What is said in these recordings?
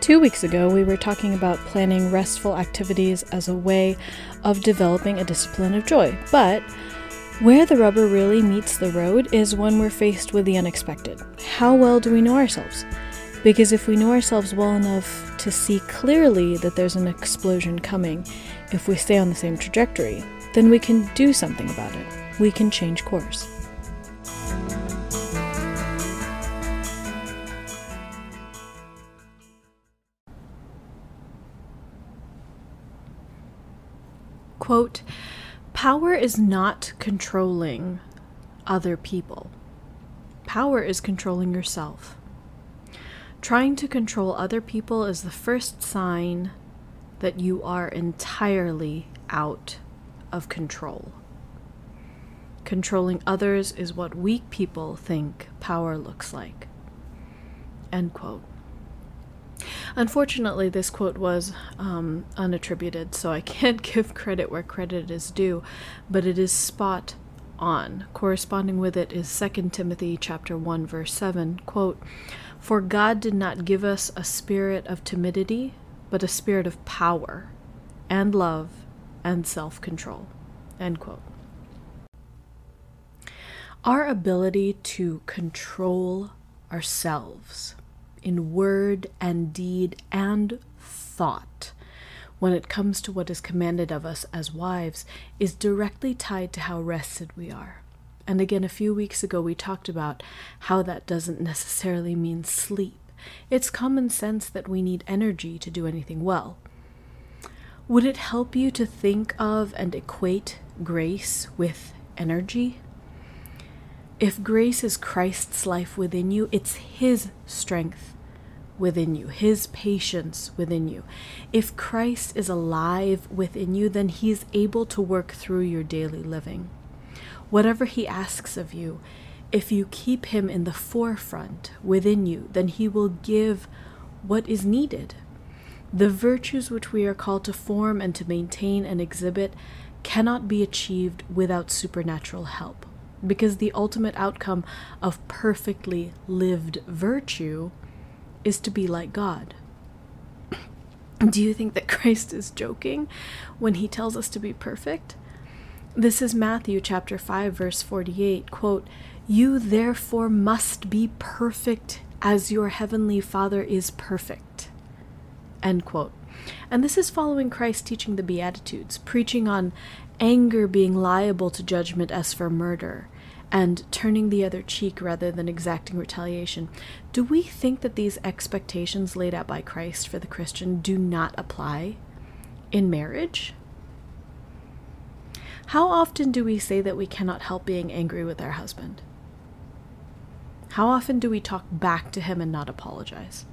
Two weeks ago, we were talking about planning restful activities as a way of developing a discipline of joy. But where the rubber really meets the road is when we're faced with the unexpected. How well do we know ourselves? Because if we know ourselves well enough to see clearly that there's an explosion coming, if we stay on the same trajectory, then we can do something about it. We can change course. Quote, Power is not controlling other people. Power is controlling yourself. Trying to control other people is the first sign that you are entirely out of control. Controlling others is what weak people think power looks like. End quote. Unfortunately, this quote was um, unattributed, so I can't give credit where credit is due, but it is spot on. Corresponding with it is 2 Timothy chapter 1 verse 7, quote, "For God did not give us a spirit of timidity, but a spirit of power and love and self-control." End quote. Our ability to control ourselves in word and deed and thought when it comes to what is commanded of us as wives is directly tied to how rested we are. And again, a few weeks ago, we talked about how that doesn't necessarily mean sleep. It's common sense that we need energy to do anything well. Would it help you to think of and equate grace with energy? If grace is Christ's life within you, it's His strength within you, His patience within you. If Christ is alive within you, then He's able to work through your daily living. Whatever He asks of you, if you keep Him in the forefront within you, then He will give what is needed. The virtues which we are called to form and to maintain and exhibit cannot be achieved without supernatural help because the ultimate outcome of perfectly lived virtue is to be like God. Do you think that Christ is joking when he tells us to be perfect? This is Matthew chapter 5 verse 48, quote, "You therefore must be perfect as your heavenly Father is perfect." End quote. And this is following Christ teaching the Beatitudes, preaching on anger being liable to judgment as for murder, and turning the other cheek rather than exacting retaliation. Do we think that these expectations laid out by Christ for the Christian do not apply in marriage? How often do we say that we cannot help being angry with our husband? How often do we talk back to him and not apologize?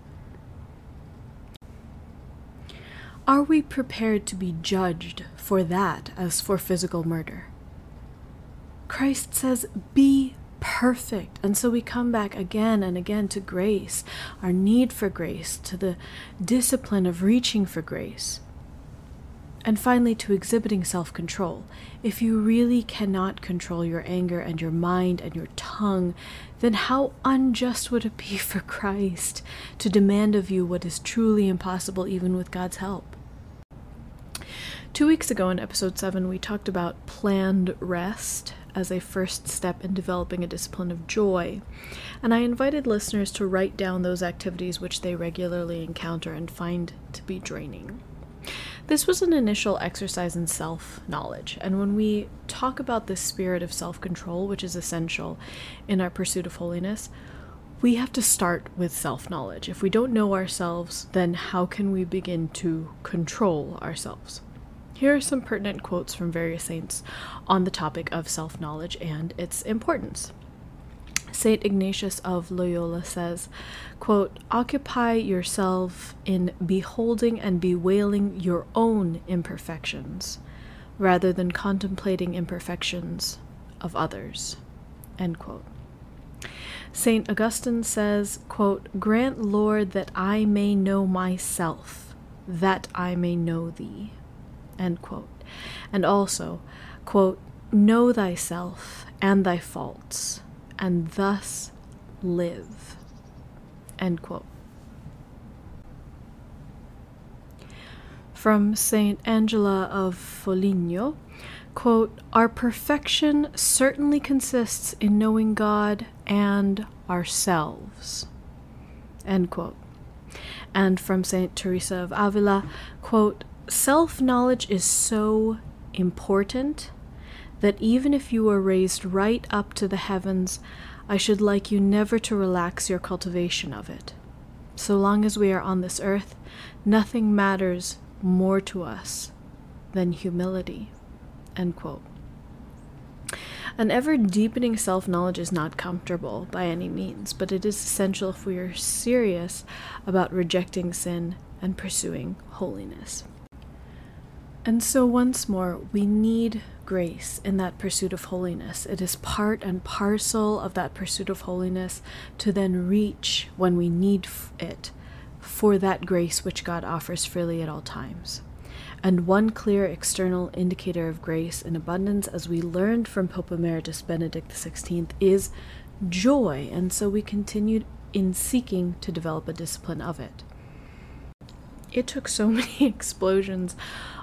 Are we prepared to be judged for that as for physical murder? Christ says, Be perfect. And so we come back again and again to grace, our need for grace, to the discipline of reaching for grace. And finally, to exhibiting self control. If you really cannot control your anger and your mind and your tongue, then how unjust would it be for Christ to demand of you what is truly impossible even with God's help? Two weeks ago in episode 7, we talked about planned rest as a first step in developing a discipline of joy, and I invited listeners to write down those activities which they regularly encounter and find to be draining. This was an initial exercise in self knowledge, and when we talk about this spirit of self control, which is essential in our pursuit of holiness, we have to start with self knowledge. If we don't know ourselves, then how can we begin to control ourselves? Here are some pertinent quotes from various saints on the topic of self knowledge and its importance. Saint Ignatius of Loyola says, quote, Occupy yourself in beholding and bewailing your own imperfections, rather than contemplating imperfections of others. End quote. Saint Augustine says, quote, Grant, Lord, that I may know myself, that I may know thee. End quote. And also, quote, Know thyself and thy faults, and thus live. End quote. from Saint Angela of Foligno, quote, Our perfection certainly consists in knowing God and ourselves. End quote. And from Saint Teresa of Avila, quote, Self knowledge is so important that even if you were raised right up to the heavens, I should like you never to relax your cultivation of it. So long as we are on this earth, nothing matters more to us than humility. An ever deepening self knowledge is not comfortable by any means, but it is essential if we are serious about rejecting sin and pursuing holiness. And so, once more, we need grace in that pursuit of holiness. It is part and parcel of that pursuit of holiness to then reach when we need it for that grace which God offers freely at all times. And one clear external indicator of grace in abundance, as we learned from Pope Emeritus Benedict XVI, is joy. And so we continued in seeking to develop a discipline of it. It took so many explosions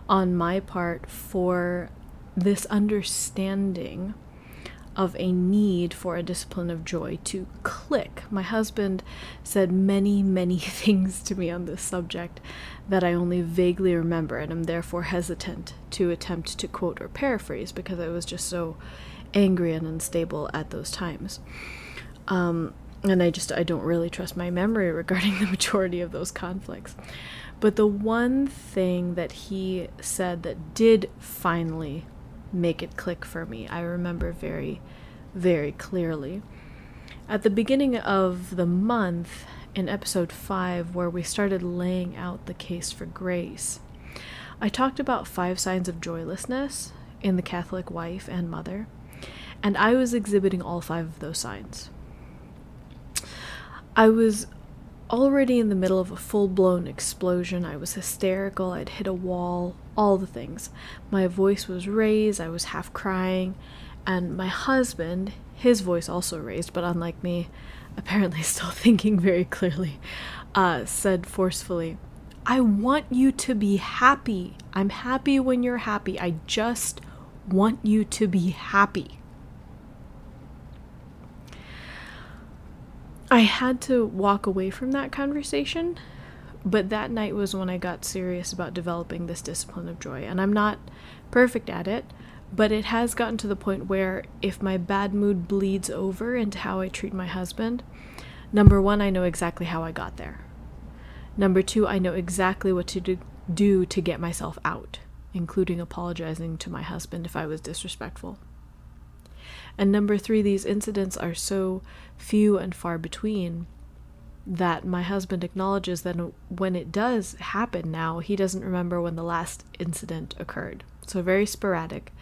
on my part for this understanding of a need for a discipline of joy to click. My husband said many, many things to me on this subject that I only vaguely remember, and am therefore hesitant to attempt to quote or paraphrase because I was just so angry and unstable at those times. Um, and I just I don't really trust my memory regarding the majority of those conflicts. But the one thing that he said that did finally make it click for me. I remember very, very clearly. At the beginning of the month, in episode 5, where we started laying out the case for grace, I talked about five signs of joylessness in the Catholic wife and mother, and I was exhibiting all five of those signs. I was already in the middle of a full blown explosion. I was hysterical, I'd hit a wall, all the things. My voice was raised, I was half crying, and my husband, his voice also raised, but unlike me, apparently still thinking very clearly, uh, said forcefully, I want you to be happy. I'm happy when you're happy. I just want you to be happy. I had to walk away from that conversation, but that night was when I got serious about developing this discipline of joy. And I'm not perfect at it, but it has gotten to the point where if my bad mood bleeds over into how I treat my husband, number one, I know exactly how I got there. Number two, I know exactly what to do to get myself out, including apologizing to my husband if I was disrespectful. And number three, these incidents are so few and far between that my husband acknowledges that when it does happen now, he doesn't remember when the last incident occurred. So very sporadic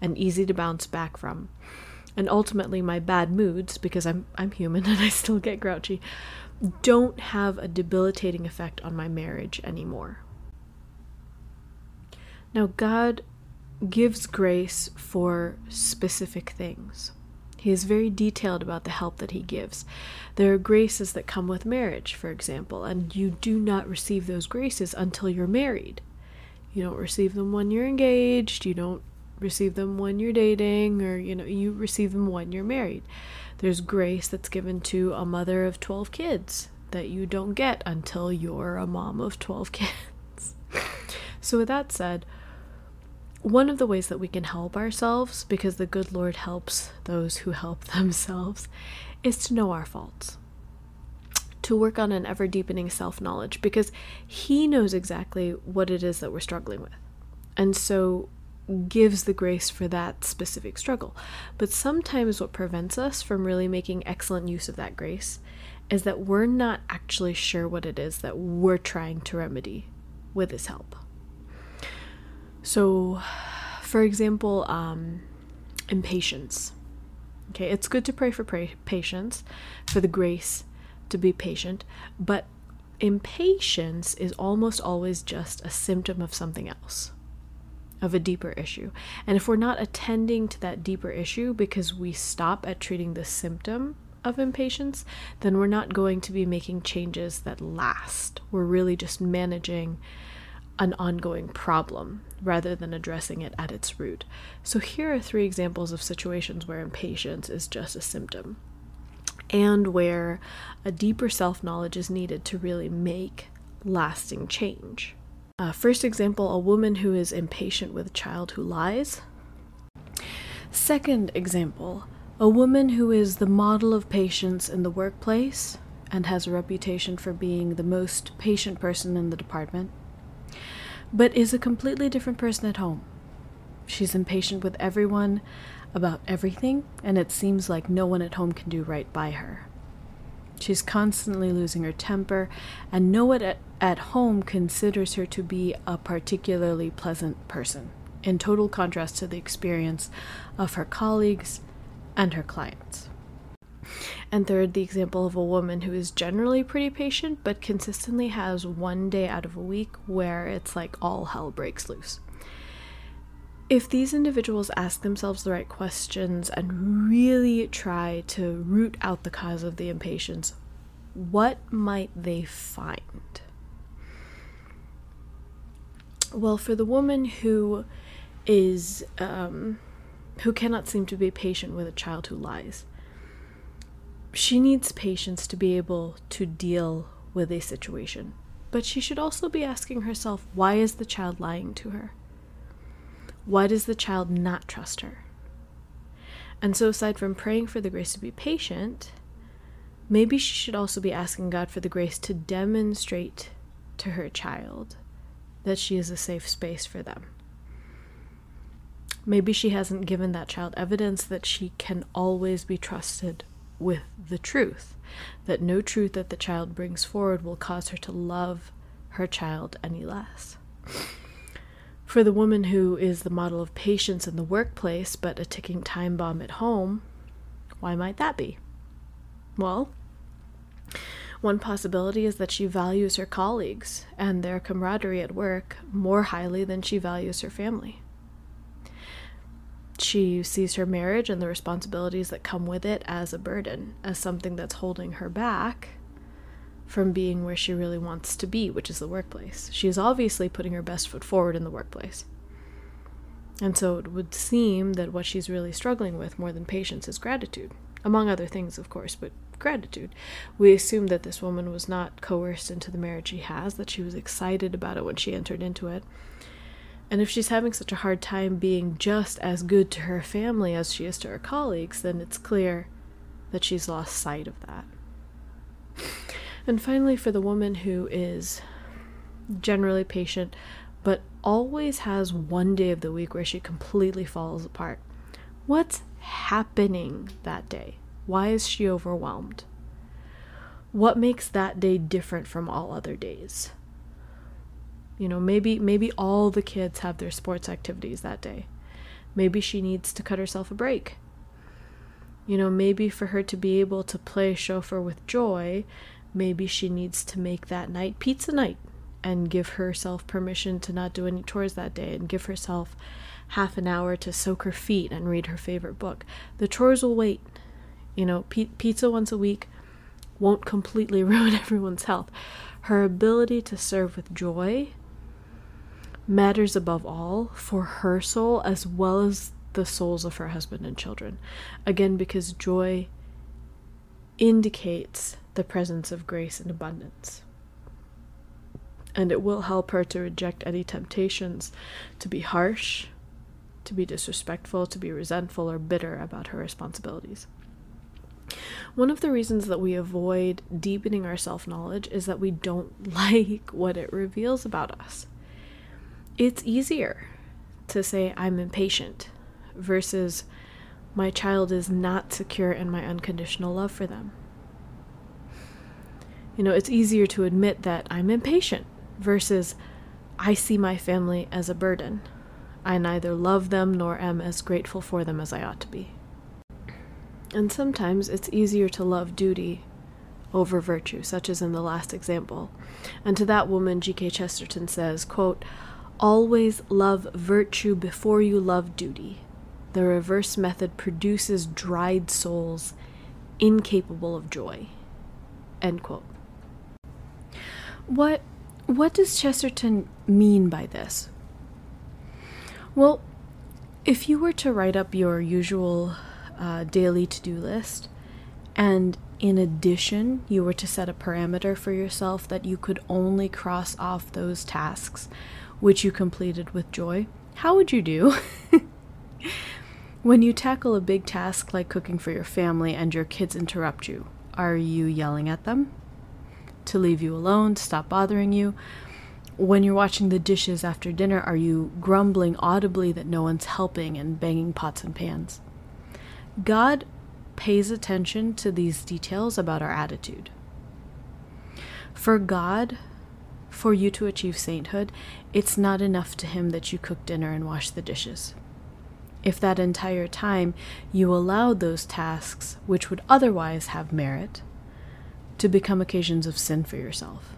and easy to bounce back from. And ultimately my bad moods, because I'm I'm human and I still get grouchy, don't have a debilitating effect on my marriage anymore. Now God gives grace for specific things. He is very detailed about the help that he gives. There are graces that come with marriage, for example, and you do not receive those graces until you're married. You don't receive them when you're engaged, you don't receive them when you're dating, or you know, you receive them when you're married. There's grace that's given to a mother of 12 kids that you don't get until you're a mom of 12 kids. so, with that said, one of the ways that we can help ourselves, because the good Lord helps those who help themselves, is to know our faults. To work on an ever deepening self knowledge, because He knows exactly what it is that we're struggling with. And so gives the grace for that specific struggle. But sometimes what prevents us from really making excellent use of that grace is that we're not actually sure what it is that we're trying to remedy with His help. So, for example, um, impatience. Okay, it's good to pray for pray- patience, for the grace to be patient, but impatience is almost always just a symptom of something else, of a deeper issue. And if we're not attending to that deeper issue because we stop at treating the symptom of impatience, then we're not going to be making changes that last. We're really just managing an ongoing problem rather than addressing it at its root. So, here are three examples of situations where impatience is just a symptom and where a deeper self knowledge is needed to really make lasting change. Uh, first example a woman who is impatient with a child who lies. Second example a woman who is the model of patience in the workplace and has a reputation for being the most patient person in the department, but is a completely different person at home. She's impatient with everyone about everything, and it seems like no one at home can do right by her. She's constantly losing her temper, and no one at, at home considers her to be a particularly pleasant person, in total contrast to the experience of her colleagues and her clients. And third, the example of a woman who is generally pretty patient but consistently has one day out of a week where it's like all hell breaks loose. If these individuals ask themselves the right questions and really try to root out the cause of the impatience, what might they find? Well, for the woman who is, um, who cannot seem to be patient with a child who lies, she needs patience to be able to deal with a situation. But she should also be asking herself, why is the child lying to her? Why does the child not trust her? And so, aside from praying for the grace to be patient, maybe she should also be asking God for the grace to demonstrate to her child that she is a safe space for them. Maybe she hasn't given that child evidence that she can always be trusted with the truth, that no truth that the child brings forward will cause her to love her child any less. For the woman who is the model of patience in the workplace but a ticking time bomb at home, why might that be? Well, one possibility is that she values her colleagues and their camaraderie at work more highly than she values her family. She sees her marriage and the responsibilities that come with it as a burden, as something that's holding her back from being where she really wants to be, which is the workplace. She is obviously putting her best foot forward in the workplace. And so it would seem that what she's really struggling with more than patience is gratitude, among other things, of course, but gratitude. We assume that this woman was not coerced into the marriage she has, that she was excited about it when she entered into it. And if she's having such a hard time being just as good to her family as she is to her colleagues, then it's clear that she's lost sight of that. And finally, for the woman who is generally patient, but always has one day of the week where she completely falls apart. What's happening that day? Why is she overwhelmed? What makes that day different from all other days? You know, maybe maybe all the kids have their sports activities that day. Maybe she needs to cut herself a break. You know, maybe for her to be able to play chauffeur with joy, maybe she needs to make that night pizza night and give herself permission to not do any chores that day and give herself half an hour to soak her feet and read her favorite book. The chores will wait. You know, pizza once a week won't completely ruin everyone's health. Her ability to serve with joy matters above all for her soul as well as the souls of her husband and children. Again, because joy indicates the presence of grace and abundance. And it will help her to reject any temptations to be harsh, to be disrespectful, to be resentful, or bitter about her responsibilities. One of the reasons that we avoid deepening our self knowledge is that we don't like what it reveals about us. It's easier to say, I'm impatient, versus my child is not secure in my unconditional love for them. You know, it's easier to admit that I'm impatient versus I see my family as a burden. I neither love them nor am as grateful for them as I ought to be. And sometimes it's easier to love duty over virtue, such as in the last example. And to that woman, G.K. Chesterton says, quote, Always love virtue before you love duty. The reverse method produces dried souls incapable of joy. End quote. What what does Chesterton mean by this? Well, if you were to write up your usual uh, daily to do list, and in addition, you were to set a parameter for yourself that you could only cross off those tasks which you completed with joy, how would you do? when you tackle a big task like cooking for your family and your kids interrupt you, are you yelling at them? To leave you alone, to stop bothering you? When you're washing the dishes after dinner, are you grumbling audibly that no one's helping and banging pots and pans? God pays attention to these details about our attitude. For God, for you to achieve sainthood, it's not enough to Him that you cook dinner and wash the dishes. If that entire time you allowed those tasks, which would otherwise have merit, to become occasions of sin for yourself.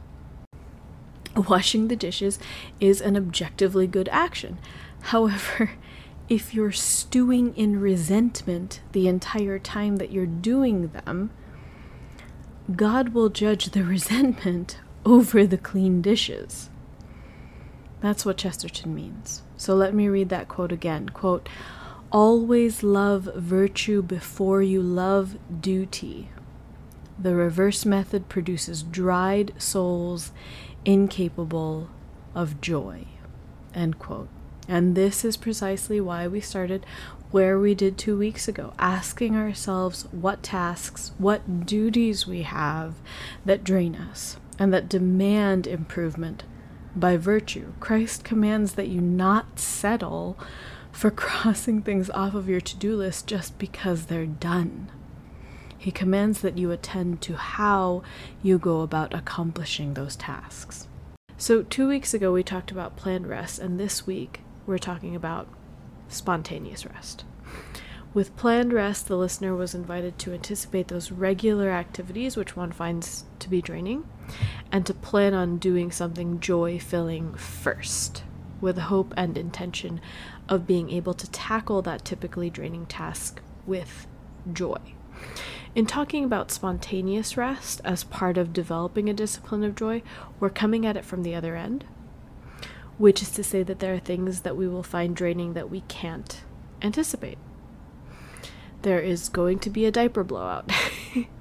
Washing the dishes is an objectively good action. However, if you're stewing in resentment the entire time that you're doing them, God will judge the resentment over the clean dishes. That's what Chesterton means. So let me read that quote again. Quote, Always love virtue before you love duty. The reverse method produces dried souls incapable of joy. End quote. And this is precisely why we started where we did two weeks ago, asking ourselves what tasks, what duties we have that drain us and that demand improvement by virtue. Christ commands that you not settle for crossing things off of your to do list just because they're done. He commands that you attend to how you go about accomplishing those tasks. So, two weeks ago, we talked about planned rest, and this week, we're talking about spontaneous rest. With planned rest, the listener was invited to anticipate those regular activities which one finds to be draining and to plan on doing something joy filling first, with hope and intention of being able to tackle that typically draining task with joy. In talking about spontaneous rest as part of developing a discipline of joy, we're coming at it from the other end, which is to say that there are things that we will find draining that we can't anticipate. There is going to be a diaper blowout.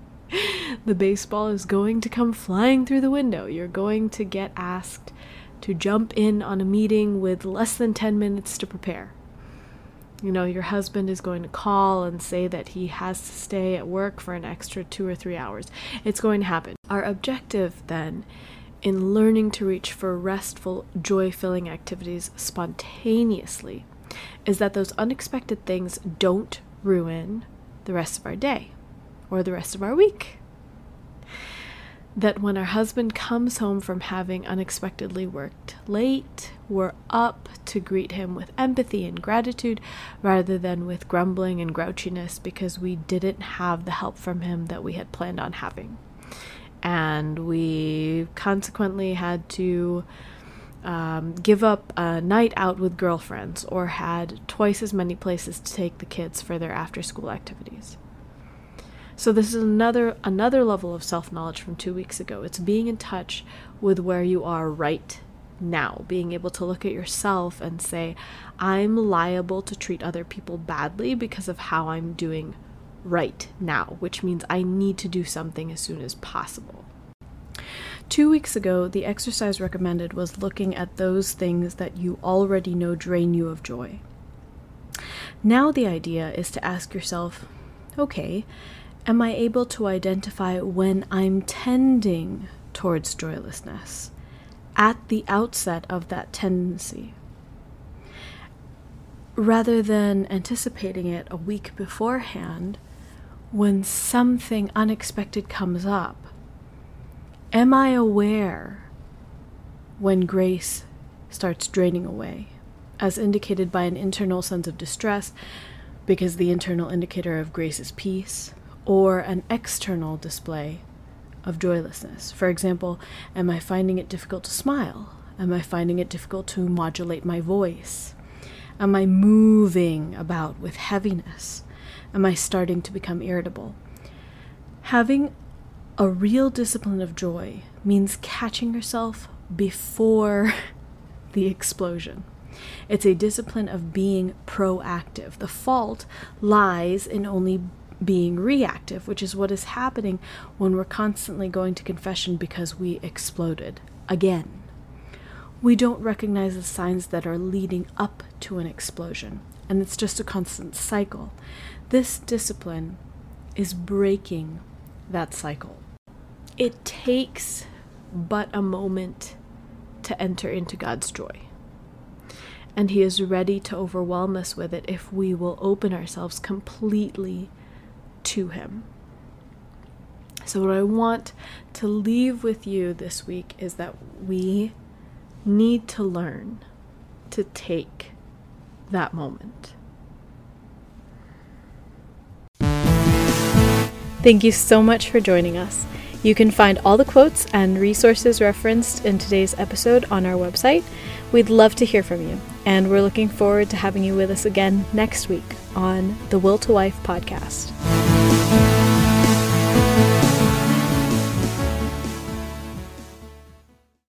the baseball is going to come flying through the window. You're going to get asked to jump in on a meeting with less than 10 minutes to prepare. You know, your husband is going to call and say that he has to stay at work for an extra two or three hours. It's going to happen. Our objective then in learning to reach for restful, joy filling activities spontaneously is that those unexpected things don't ruin the rest of our day or the rest of our week that when our husband comes home from having unexpectedly worked late, we're up to greet him with empathy and gratitude rather than with grumbling and grouchiness because we didn't have the help from him that we had planned on having. And we consequently had to um, give up a night out with girlfriends or had twice as many places to take the kids for their after school activities. So this is another another level of self-knowledge from 2 weeks ago. It's being in touch with where you are right now, being able to look at yourself and say, I'm liable to treat other people badly because of how I'm doing right now, which means I need to do something as soon as possible. Two weeks ago, the exercise recommended was looking at those things that you already know drain you of joy. Now, the idea is to ask yourself okay, am I able to identify when I'm tending towards joylessness at the outset of that tendency? Rather than anticipating it a week beforehand, when something unexpected comes up, am I aware when grace starts draining away, as indicated by an internal sense of distress, because the internal indicator of grace is peace, or an external display of joylessness. For example, am I finding it difficult to smile? Am I finding it difficult to modulate my voice? Am I moving about with heaviness? Am I starting to become irritable? Having A real discipline of joy means catching yourself before the explosion. It's a discipline of being proactive. The fault lies in only being reactive, which is what is happening when we're constantly going to confession because we exploded again. We don't recognize the signs that are leading up to an explosion, and it's just a constant cycle. This discipline is breaking that cycle. It takes but a moment to enter into God's joy. And He is ready to overwhelm us with it if we will open ourselves completely to Him. So, what I want to leave with you this week is that we need to learn to take that moment. Thank you so much for joining us. You can find all the quotes and resources referenced in today's episode on our website. We'd love to hear from you, and we're looking forward to having you with us again next week on the Will to Wife podcast.